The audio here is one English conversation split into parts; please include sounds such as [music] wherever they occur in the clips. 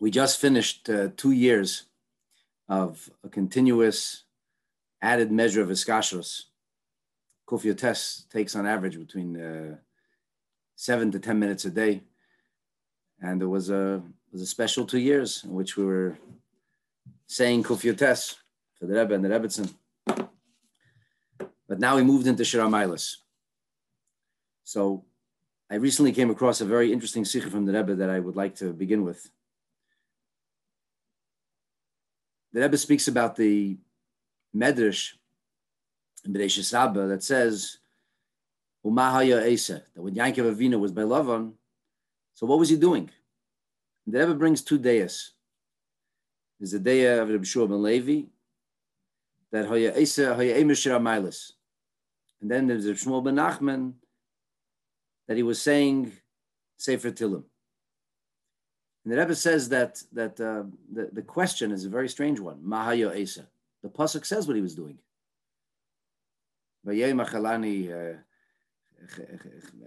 we just finished uh, two years of a continuous added measure of iskashros. Kufya takes on average between uh, seven to 10 minutes a day. And there was a, was a special two years in which we were saying Kufya for the Rebbe and the Rebbetzin. But now we moved into Shiramailas. So I recently came across a very interesting sikh from the Rebbe that I would like to begin with. The Rebbe speaks about the Medrash in Bereshis Rabbah that says, Umahaya Esa, that when Yankov Avina was by Lavan, so what was he doing? The Rebbe brings two days. There's the day of Rabbi Shua ben Levi, that Haya Esa, Haya Emeshir Amailis. And then there's Rabbi Shmuel ben Nachman, that he was saying Sefer Tilim. And the Rebbe says that that uh, the, the question is a very strange one. Mahayo Esa. The pasuk says what he was doing. Uh,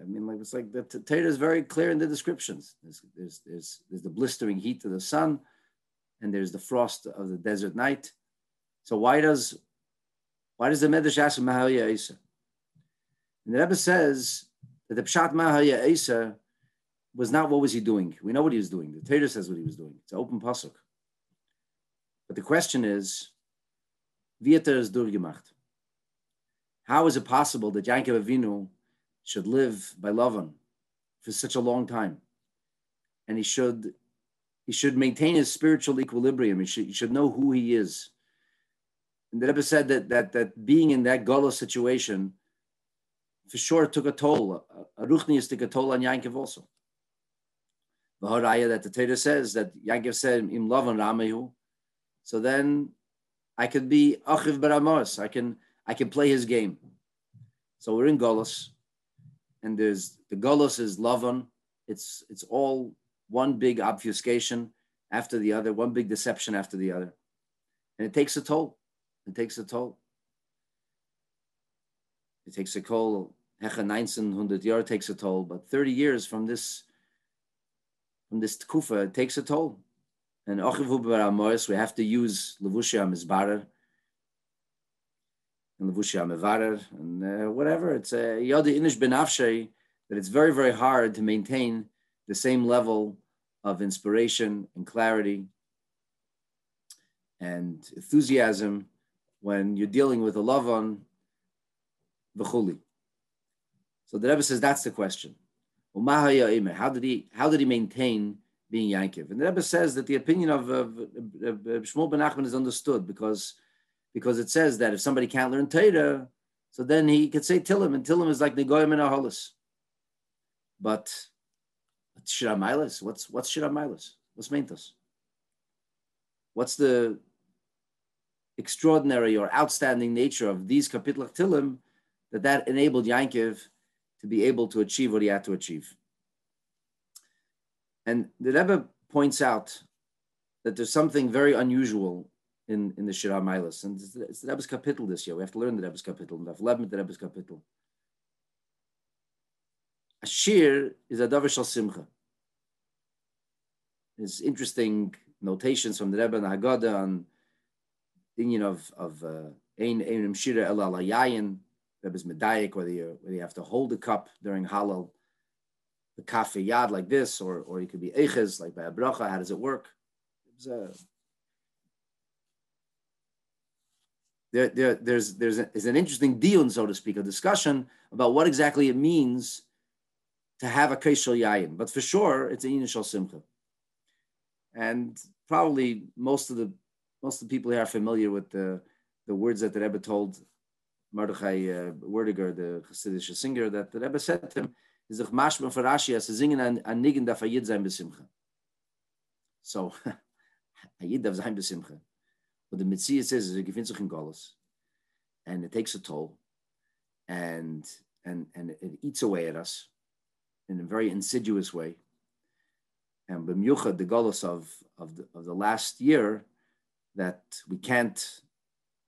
I mean, like it's like the Torah is very clear in the descriptions. There's, there's, there's, there's the blistering heat of the sun, and there's the frost of the desert night. So why does why does the Medrash ask Mahaya Isa? And the Rebbe says that the Pshat Mahaya Isa was not what was he doing. We know what he was doing. The Torah says what he was doing. It's an open pasuk. But the question is, Vieter is durgemacht. How is it possible that Yankov Avinu should live by Lavan for such a long time, and he should he should maintain his spiritual equilibrium. He should, he should know who he is. And the Rebbe said that that that being in that Gola situation for sure took a toll. A Ruchnius took a toll on Yankov also. The that the Torah says that Yankov said im Lavan Ramahu. So then I could be Achiv Baramos. I can I can play his game. So we're in Golos, and there's the Golos is Lavan. It's it's all one big obfuscation after the other, one big deception after the other, and it takes a toll. It takes a toll. It takes a toll. Hecha 1900 year takes a toll, but 30 years from this from this kufa, takes a toll. And we have to use levushia mizbarer and levushia mevarer and uh, whatever. It's a yada inish benafshay that it's very very hard to maintain the same level of inspiration and clarity and enthusiasm when you're dealing with a love on v'chuli. So the Rebbe says that's the question. How did he how did he maintain being Yankiv? And the Rebbe says that the opinion of, of, of, of Shmuel ben Nachman is understood because because it says that if somebody can't learn Torah, so then he could say Tillim, and Tillim is like Negoyim and Aholis. But Shiramailis, what's what's Shiramailis? What's Mentos? What's the extraordinary or outstanding nature of these Kapitla Tillim that that enabled Yankiv to be able to achieve what he had to achieve? And the Rebbe points out that there's something very unusual in, in the Shira Milas. And it's, it's the Rebbe's Kapitel this year. We have to learn the Rebbe's Kapitel. And I've the Rebbe's Kapitel. Ashir is a Davar Shal Simcha. There's interesting notations from the Rebbe and the Haggadah on the union of of uh, Ein Ein Shira El Alayayin, Rebbe's Medayik, whether you whether you have to hold the cup during Halal, the kafe yad like this, or or you could be Eches, like by a bracha. How does it work? Was a there, there, there's, there's, a, there's an interesting deal, so to speak, a discussion about what exactly it means to have a Kaishal Yayin. But for sure, it's an Inishal Simcha. And probably most of the most of the people here are familiar with the, the words that the Rebbe told Mordechai uh, Werdiger, the Hasidic singer, that the Rebbe said to him, is a mashma for Rashi as singen an nigen da fayid zayn besimcha. So, [laughs] ayid dav zayn besimcha. What the Mitzvah says is, "Gefindt sich in Golos," and it takes a toll, and and and it eats away at us in a very insidious way. And b'myuchad the Golos of of the, of the last year, that we can't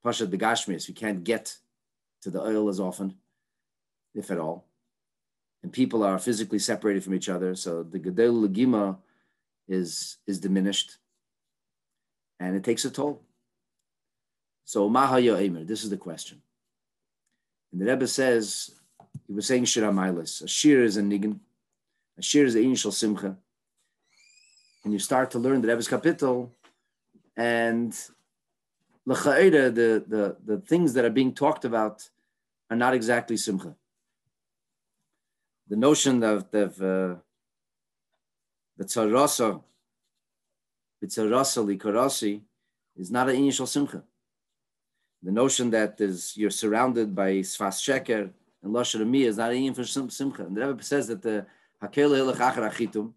pasha the gashmis, we can't get to the oil as often, if at all, and people are physically separated from each other. So the Gedel Legima is, is diminished and it takes a toll. So, Mahaya Emer, this is the question. And the Rebbe says, he was saying Shir Amailis. A Shir is a Nigan, a Shir is a initial Simcha. And you start to learn the Rebbe's capital, and the, the, the things that are being talked about are not exactly Simcha. The notion of uh, the Tzarasa, the Tzarasa Likarasi, is not an initial Simcha the notion that is you're surrounded by Sfas Sheker and Lashon is not an for Simcha. And the Rebbe says that the Hakel Hilach Achar Achitum,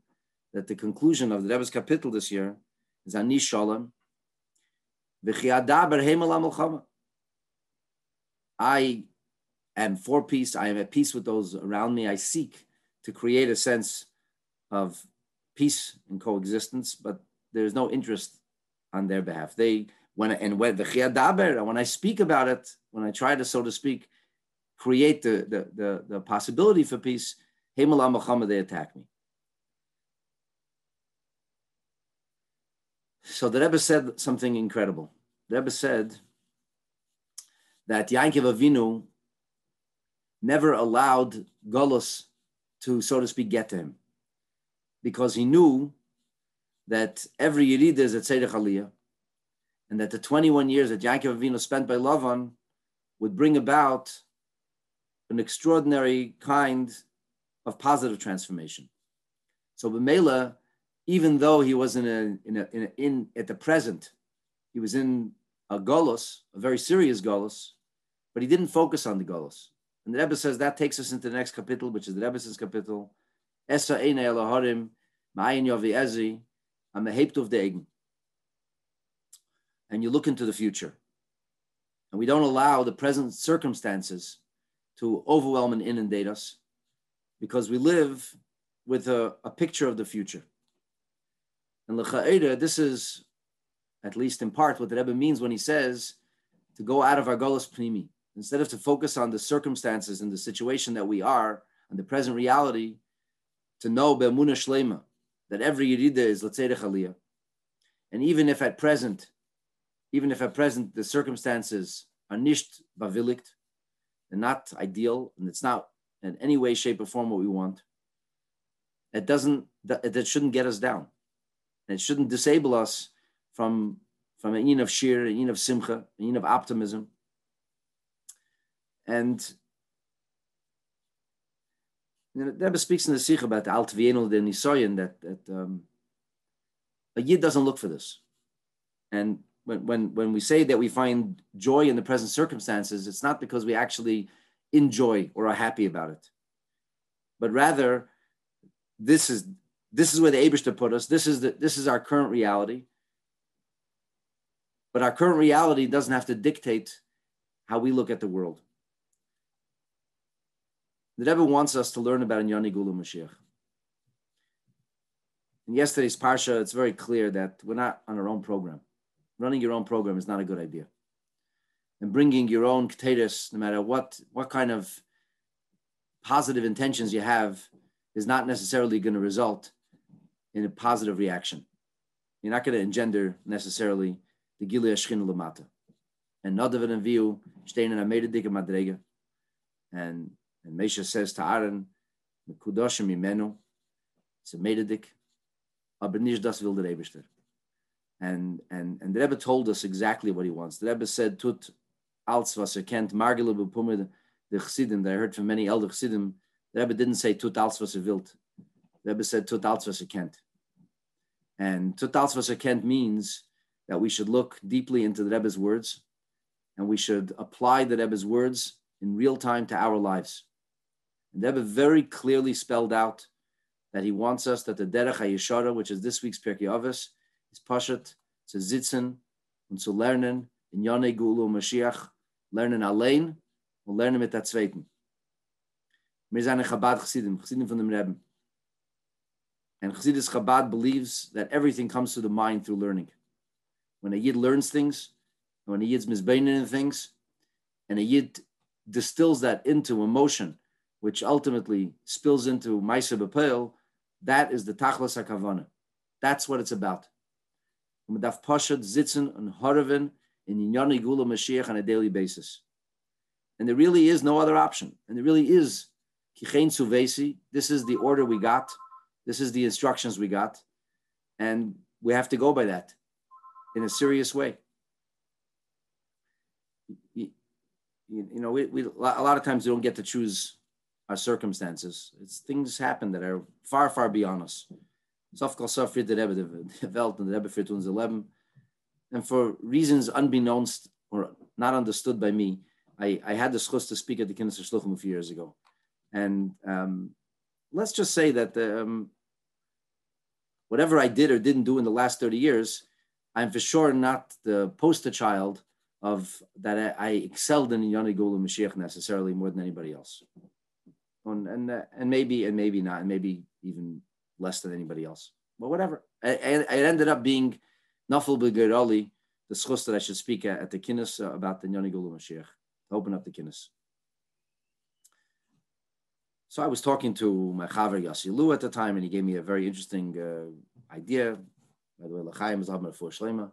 that the conclusion of the Rebbe's capital this year is Ani Shalom, I am for peace. I am at peace with those around me. I seek to create a sense of peace and coexistence, but there's no interest on their behalf. They when and when the when I speak about it, when I try to, so to speak, create the the the, the possibility for peace, Himalam Muhammad, they attack me. So the Rebbe said something incredible. The Rebbe said that Yankov Avinu never allowed Golos to, so to speak, get to him because he knew that every Yerid is a Tzedek Aliyah and that the 21 years that Yaakov Avinu spent by Lavan would bring about an extraordinary kind of positive transformation. So Bemela, even though he was in a, in, a, in, a, in at the present, he was in a golos, a very serious golos, but he didn't focus on the golos. And the Rebbe says that takes us into the next capital, which is the Rebbe's capital. Esa Eine Eloharim, Ma'ayin Yovi Ezi, I'm the of the Egen and you look into the future. And we don't allow the present circumstances to overwhelm and inundate us because we live with a, a picture of the future. And l'cha'eda, this is, at least in part, what the Rebbe means when he says to go out of our golos pnimi. Instead of to focus on the circumstances and the situation that we are and the present reality, to know be'emuna that every yirida is l'tzedech aliyah. And even if at present even if at present the circumstances are nicht bavilikt, they're not ideal, and it's not in any way, shape, or form what we want. It doesn't. That, that shouldn't get us down. It shouldn't disable us from from an yin of shir, an yin of simcha, an yin of optimism. And you know, Rebbe speaks in the Sikh about the Alt Vienel de Nisoyen that that um, a yid doesn't look for this, and when, when, when we say that we find joy in the present circumstances, it's not because we actually enjoy or are happy about it, but rather this is this is where the Abishter put us. This is the, this is our current reality. But our current reality doesn't have to dictate how we look at the world. The Rebbe wants us to learn about Inyani Gula Mashiach. In yesterday's Parsha, it's very clear that we're not on our own program running your own program is not a good idea. And bringing your own potatoes, no matter what, what kind of positive intentions you have, is not necessarily going to result in a positive reaction. You're not going to engender necessarily the Gilead Shchin Lamata. And Nadav and Avihu stehen in a Medidika Madrega. And and Mesha says to Aaron, Mekudoshim Imenu, it's a Medidik, aber nicht das will der Eberster. And, and, and the Rebbe told us exactly what he wants. The Rebbe said, Tut als was er kennt, bepumme the Chassidim, that I heard from many elder Chassidim. The Rebbe didn't say Tut als was er. The Rebbe said Tut als was er. And Tut als was er means that we should look deeply into the Rebbe's words and we should apply the Rebbe's words in real time to our lives. And the Rebbe very clearly spelled out that he wants us that the Derech HaYeshara, which is this week's Pirkei Avos, ist Pashat zu sitzen und zu lernen in Yonei Gulu Mashiach, lernen allein und lernen mit der Chabad Chassidim, Chassidim von dem Rebbe. And Chassidus Chabad believes that everything comes to the mind through learning. When a Yid learns things, when a Yid's misbeinen in things, and a Yid distills that into emotion, which ultimately spills into Maisa B'Peil, that is the Tachlas HaKavanah. That's what it's about. Darf Pashat sitzen und horven in Inyani Gula Mashiach on a daily basis. And there really is no other option. And there really is Kichein Suvesi. This is the order we got. This is the instructions we got. And we have to go by that in a serious way. You, you, you know, we, we, a lot of times we don't get to choose our circumstances. It's things happen that are far, far beyond us. Safkal Safri the Rebbe, the and the Rebbe für 11. And for reasons unbeknownst or not understood by me, I, I had the schus to speak at the Kinnis Shluchim a few years ago. And um, let's just say that um, whatever I did or didn't do in the last 30 years, I'm for sure not the poster child of that I, I excelled in Yoni Gula Mashiach necessarily more than anybody else. And, and, uh, and maybe, and maybe not, and maybe even less than anybody else. But whatever. I, it ended up being Nafal Begirali, the schus that I should speak at, at the Kinnis uh, about the Yoni Gula Mashiach, open up the Kinnis. So I was talking to my Chaver Yossi Lu at the time, and he gave me a very interesting uh, idea. By the way, L'chaim is for Shlema.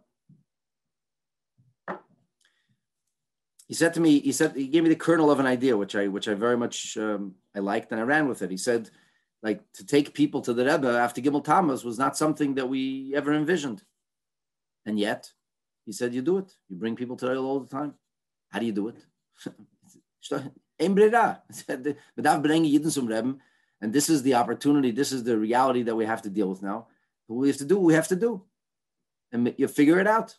He said to me, he said he gave me the kernel of an idea, which I which I very much um, I liked, and I ran with it. He said, like to take people to the Rebbe after Gimel Tammuz was not something that we ever envisioned, and yet he said you do it. You bring people to the all the time. How do you do it? [laughs] and this is the opportunity, this is the reality that we have to deal with now. What we have to do, we have to do. And you figure it out.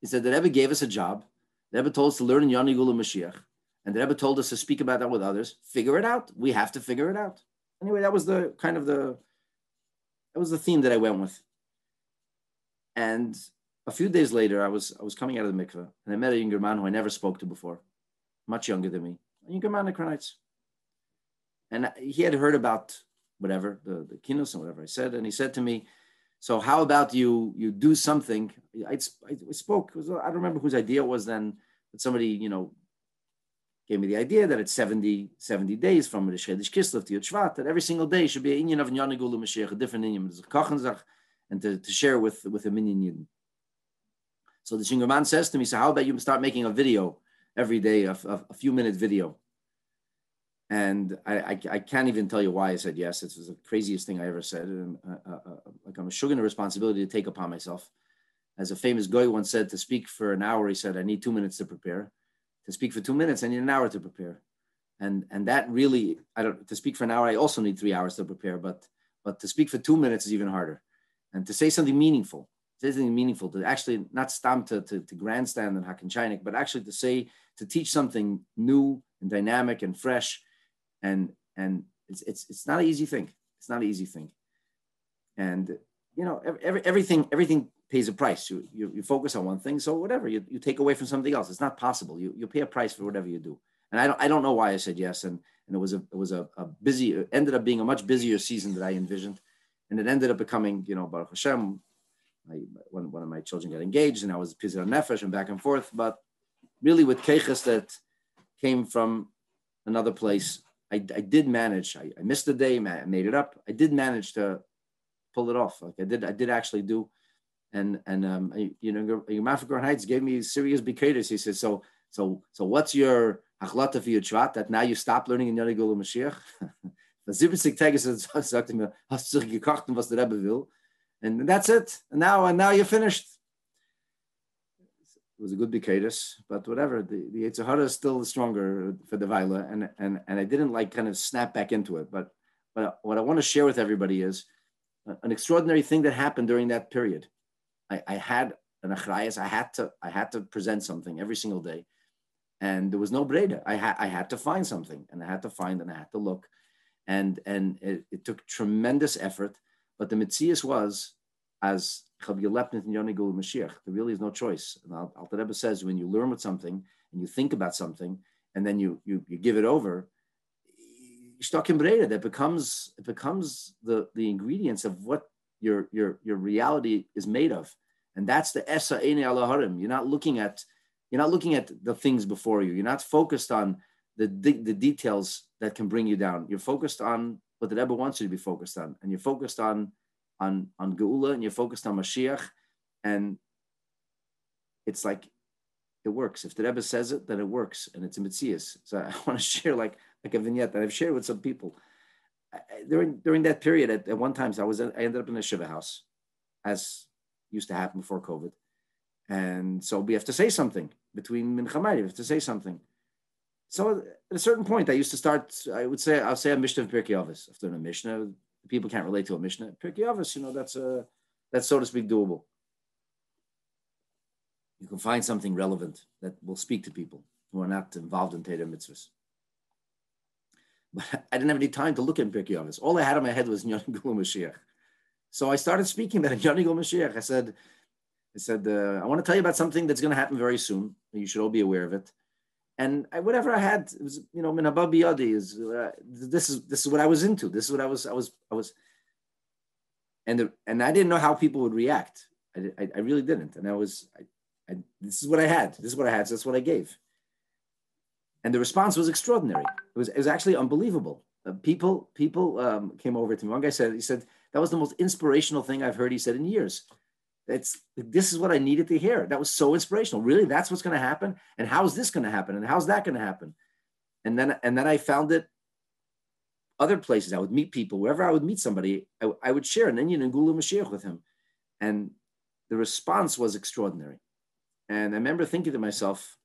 He said the Rebbe gave us a job. The Rebbe told us to learn in Yoni Gula Mashiach. And the Rebbe told us to speak about that with others. Figure it out. We have to figure it out. Anyway, that was the kind of the that was the theme that I went with. And a few days later, I was I was coming out of the mikveh and I met a younger man who I never spoke to before, much younger than me. You can man Nights. And he had heard about whatever, the, the kinos and whatever I said. And he said to me, so how about you you do something? I, I spoke, I don't remember whose idea it was then, but somebody, you know, gave me the idea that it's 70, 70 days from the Shedish Kislev to Yud Shvat, that every single day should be an Inyan of Nyanigulu Mashiach, a different Inyan, and to, to share with, with a minion Yidden. So the Shingerman says to me, so how about you start making a video every day, a, a, a few minute video. And I, I, I, can't even tell you why I said yes. It was the craziest thing I ever said. And, uh, uh, uh like I'm a responsibility to take upon myself. As a famous guy once said, to speak for an hour, he said, I need two minutes to prepare. To speak for two minutes, I need an hour to prepare. And, and that really, I don't, to speak for an hour, I also need three hours to prepare, but, but to speak for two minutes is even harder. And to say something meaningful, say something meaningful, to actually not stamp to, to, to grandstand and hakin but actually to say to teach something new and dynamic and fresh and and it's it's, it's not an easy thing. It's not an easy thing. And you know every, everything everything pays a price. You, you, you focus on one thing so whatever you, you take away from something else. It's not possible. You, you pay a price for whatever you do. And I don't, I don't know why I said yes and and it was a it was a, a busy ended up being a much busier season than I envisioned. And it ended up becoming you know Baruch Hashem I, one, one of my children got engaged and I was Pizar Nefesh and back and forth. But really with keches that came from another place. I, I did manage. I, I, missed a day. I made it up. I did manage to pull it off. Like I did. I did actually do. And and um, I, you know, Yom Heights gave me serious bikadas. He said, so so so what's your achlata for your shvat that now you stop learning in Yonigul Mashiach? Das 70 Tage sagte mir, hast du gekocht was der Rebbe will? And that's it. And now and now you're finished it was a good Bikadis, but whatever. The the Yitzhahara is still the stronger for the Vaila, and and and I didn't like kind of snap back into it. But but what I want to share with everybody is uh, an extraordinary thing that happened during that period. I, I had an achrayas. I had to I had to present something every single day, and there was no breda. I had I had to find something, and I had to find, and I had to look, and and it, it took tremendous effort. But the mitzias was as there really is no choice. And Alter Rebbe says when you learn with something and you think about something and then you you, you give it over, that becomes it becomes the, the ingredients of what your your your reality is made of. And that's the Esa Ene Alaharim. You're not looking at you're not looking at the things before you. You're not focused on the, the details that can bring you down. You're focused on what the Rebbe wants you to be focused on, and you're focused on on, on Geula and you're focused on Mashiach, and it's like it works. If the Rebbe says it, then it works, and it's a mitzias. So [laughs] I want to share like like a vignette that I've shared with some people. During during that period, at, at one time, I was I ended up in a shiva house, as used to happen before COVID, and so we have to say something between mincha we have to say something. So at a certain point, I used to start. I would say I'll say a mishnah of Pirkei Avos. After a mishnah, people can't relate to a mishnah. Pirkei you know, that's a that's so to speak doable you can find something relevant that will speak to people who are not involved in Torah mitzvahs. But I didn't have any time to look at Pirkei. All I had in my head was Yoni [laughs] Gul Mashiach. So I started speaking about Yoni Gul Mashiach. I said, I said, uh, I want to tell you about something that's going to happen very soon. You should all be aware of it. And I, whatever I had, it was, you know, Minabab Yadi is, uh, this is, this is what I was into. This is what I was, I was, I was, and, the, and I didn't know how people would react. I, I, I really didn't. And I was, I, and this is what I had. This is what I had. So that's what I gave. And the response was extraordinary. It was, it was actually unbelievable. Uh, people people um, came over to me. One guy said, he said, that was the most inspirational thing I've heard, he said, in years. It's, this is what I needed to hear. That was so inspirational. Really, that's what's going to happen. And how is this going to happen? And how's that going to happen? And then, and then I found it other places. I would meet people, wherever I would meet somebody, I, I would share an Indian and Gula Mashiach with him. And the response was extraordinary. And I remember thinking to myself,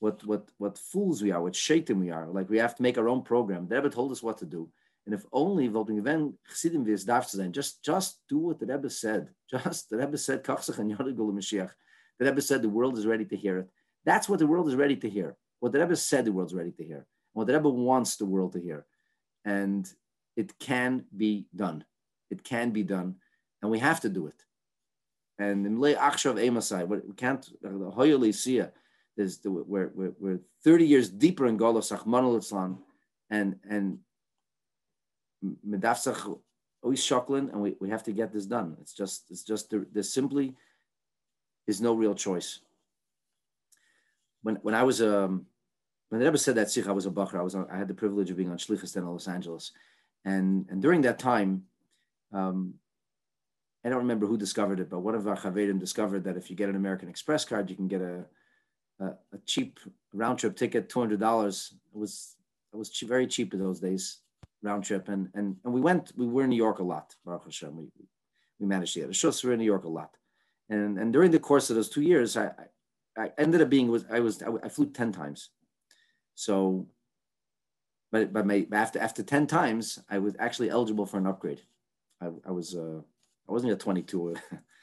what what what fools we are, what shaitan we are. Like we have to make our own program. The Rebbe told us what to do. And if only darf sein, just just do what the Rebbe said. [laughs] Just the Rebbe said, Mashiach. The Rebbe said the world is ready to hear it. That's what the world is ready to hear. What the Rebbe said the world's ready to hear. What the Rebbe wants the world to hear. And it can be done. It can be done. And we have to do it and in lay achshav emasai, we can't uh, the hoyoli see is the, we're, we're, we're 30 years deeper in Golos Achmanul and and medafsach always shoklan and we, we have to get this done. It's just it's just there, there simply is no real choice. When when I was um when the Rebbe said that sikh, I was a bacher. I was on, I had the privilege of being on Shlichus in Los Angeles, and and during that time, um, I don't remember who discovered it, but one of our chavedim discovered that if you get an American Express card, you can get a a, a cheap round trip ticket, two hundred dollars. It was it was cheap, very cheap in those days, round trip, and and and we went. We were in New York a lot. Baruch Hashem, we we managed to get a shus. We were in New York a lot, and and during the course of those two years, I I ended up being was I was I, flew ten times, so. But, but my, after after 10 times, I was actually eligible for an upgrade. I, I was uh, I wasn't yet 22.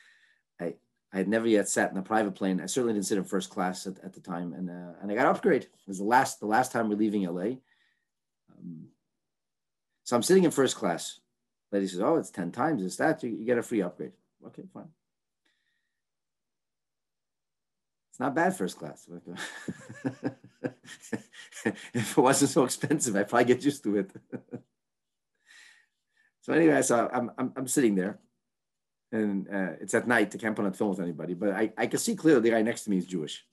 [laughs] I I had never yet sat in a private plane. I certainly didn't sit in first class at, at the time, and uh, and I got upgrade. It was the last the last time we're leaving LA. Um, so I'm sitting in first class. Lady says, "Oh, it's ten times. It's that you, get a free upgrade." Okay, fine. It's not bad first class. [laughs] if it wasn't so expensive, I'd probably get used to it. [laughs] so anyway, so I'm, I'm, I'm sitting there and uh, it's at night. I can't put on film with anybody, but I, I can see clearly the guy next to me is Jewish.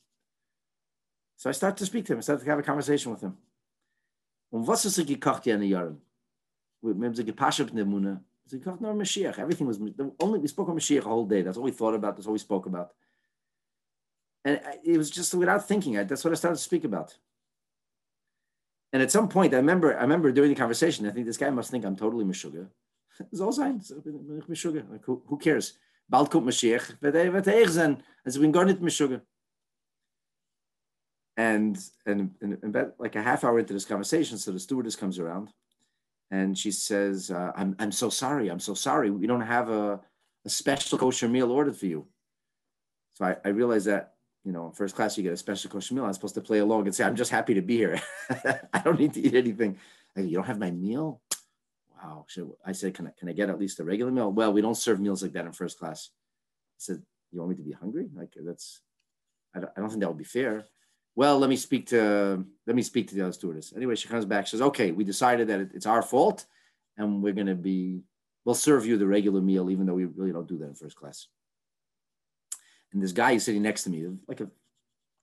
So I start to speak to him. I start to have a conversation with him. Gekocht nur Mashiach. Everything was, only, we spoke on Mashiach a whole day. That's all we thought about. That's all we spoke about. And it was just without thinking. That's what I started to speak about. And at some point, I remember, I remember during the conversation, I think this guy must think I'm totally Meshuggah. [laughs] Zal zijn. Like, who, who cares? Bald komt Mashiach. Wird er, sein. Also bin gar nicht Meshuggah. And, and, and, and about like a half hour into this conversation, so the stewardess comes around and she says, uh, I'm, I'm so sorry. I'm so sorry. We don't have a, a special kosher meal ordered for you. So I, I realized that, you know, first class, you get a special kosher meal. I'm supposed to play along and say, I'm just happy to be here. [laughs] I don't need to eat anything. You don't have my meal? wow. Should, I said, can I, can I get at least a regular meal? Well, we don't serve meals like that in first class. I said, you want me to be hungry? Like that's, I don't, I don't think that would be fair. Well, let me speak to, let me speak to the other stewardess. Anyway, she comes back, she says, okay, we decided that it's our fault and we're going to be, we'll serve you the regular meal, even though we really don't do that in first class. And this guy is sitting next to me, like a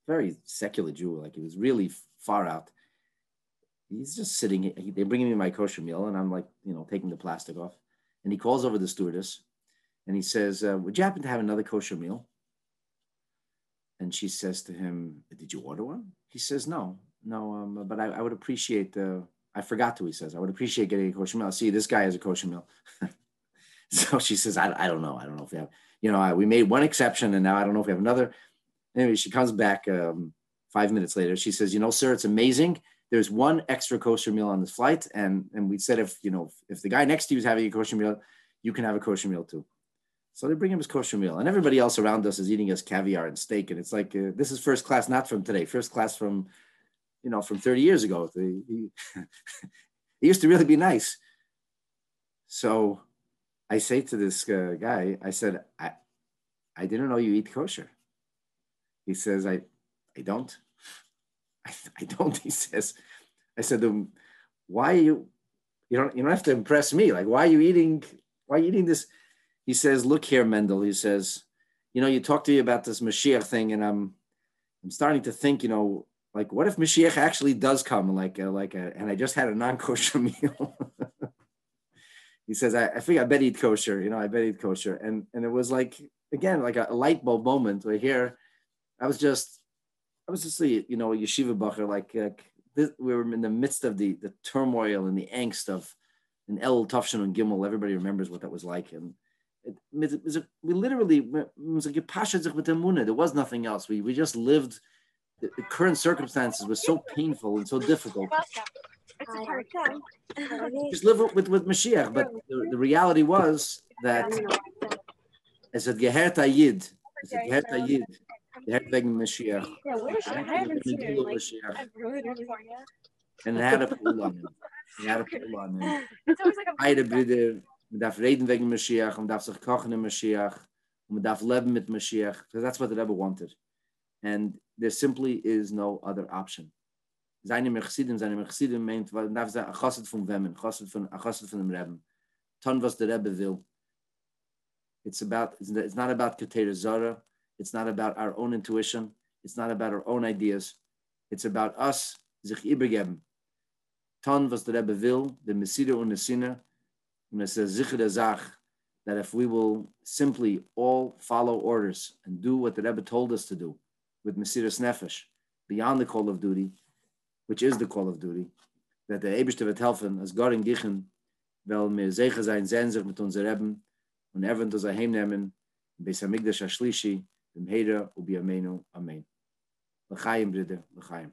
very secular Jew, like he was really far out he's just sitting. They're bringing me my kosher meal, and I'm like, you know, taking the plastic off. And he calls over the stewardess, And he says, uh, would you happen to have another kosher meal? And she says to him, did you order one? He says, no, no, um, but I, I would appreciate, the, I forgot to, he says, I would appreciate getting a kosher meal. See, this guy has a kosher meal. [laughs] so she says, I, I don't know. I don't know if we have, you know, I, we made one exception and now I don't know if we have another. Anyway, she comes back um, five minutes later. She says, you know, sir, it's amazing. There's one extra kosher meal on this flight. And, and we said, if, you know, if the guy next to you is having a kosher meal, you can have a kosher meal too. So they bring him his kosher meal, and everybody else around us is eating his caviar and steak, and it's like uh, this is first class, not from today, first class from, you know, from 30 years ago. He, [laughs] he used to really be nice. So I say to this uh, guy, I said, I, I didn't know you eat kosher. He says, I, I don't. [laughs] I, I don't. He says, I said, why are you, you don't, you don't have to impress me. Like, why are you eating, why are you eating this? He says, look here, Mendel. He says, you know, you talked to me about this Mashiach thing, and I'm, I'm starting to think, you know, like, what if Mashiach actually does come, like, a, like, a, and I just had a non-kosher [laughs] meal. he says, I, I think I bet eat kosher, you know, I bet eat kosher, and and it was like, again, like a, a light bulb moment where here, I was just, I was just, you know, yeshiva bacher, like, like this, we were in the midst of the the turmoil and the angst of in El Tafshin and Gimel. Everybody remembers what that was like, and it, a, we literally there was nothing else. We we just lived. The, the current circumstances were so painful and so difficult. [laughs] Just live with with Mashiach, but the, the reality was that as a Gehert Ayid, as a Gehert Ayid, Gehert wegen Mashiach, and had a pull on him. It had a pull on him. Beide Brüder man darf reden wegen Mashiach, man darf sich kochen in Mashiach, man darf leben mit Mashiach. So that's what the Rebbe wanted. And there simply is no other option. Seine Mechsidim, seine Mechsidim meint, man darf chassid von Wemmen, von, von dem Rebbe. Ton, was der Rebbe will. It's about, it's not about Ketera Zara. It's not about our own intuition. It's not about our own ideas. It's about us, sich übergeben. Ton, was der Rebbe will, the Messidah und the a zikr zach that if we will simply all follow orders and do what the Rebbe told us to do with Mesiras Nefesh, beyond the call of duty, which is the call of duty, that the Eberste wird helfen, as Gott Gichen, weil mir sicher sein, sehen sich mit unser Rebben und er wird uns heimnehmen, in Beis HaMikdash HaShlishi, im Heira, ubi Amenu, Amen. L'chaim, Brüder, l'chaim.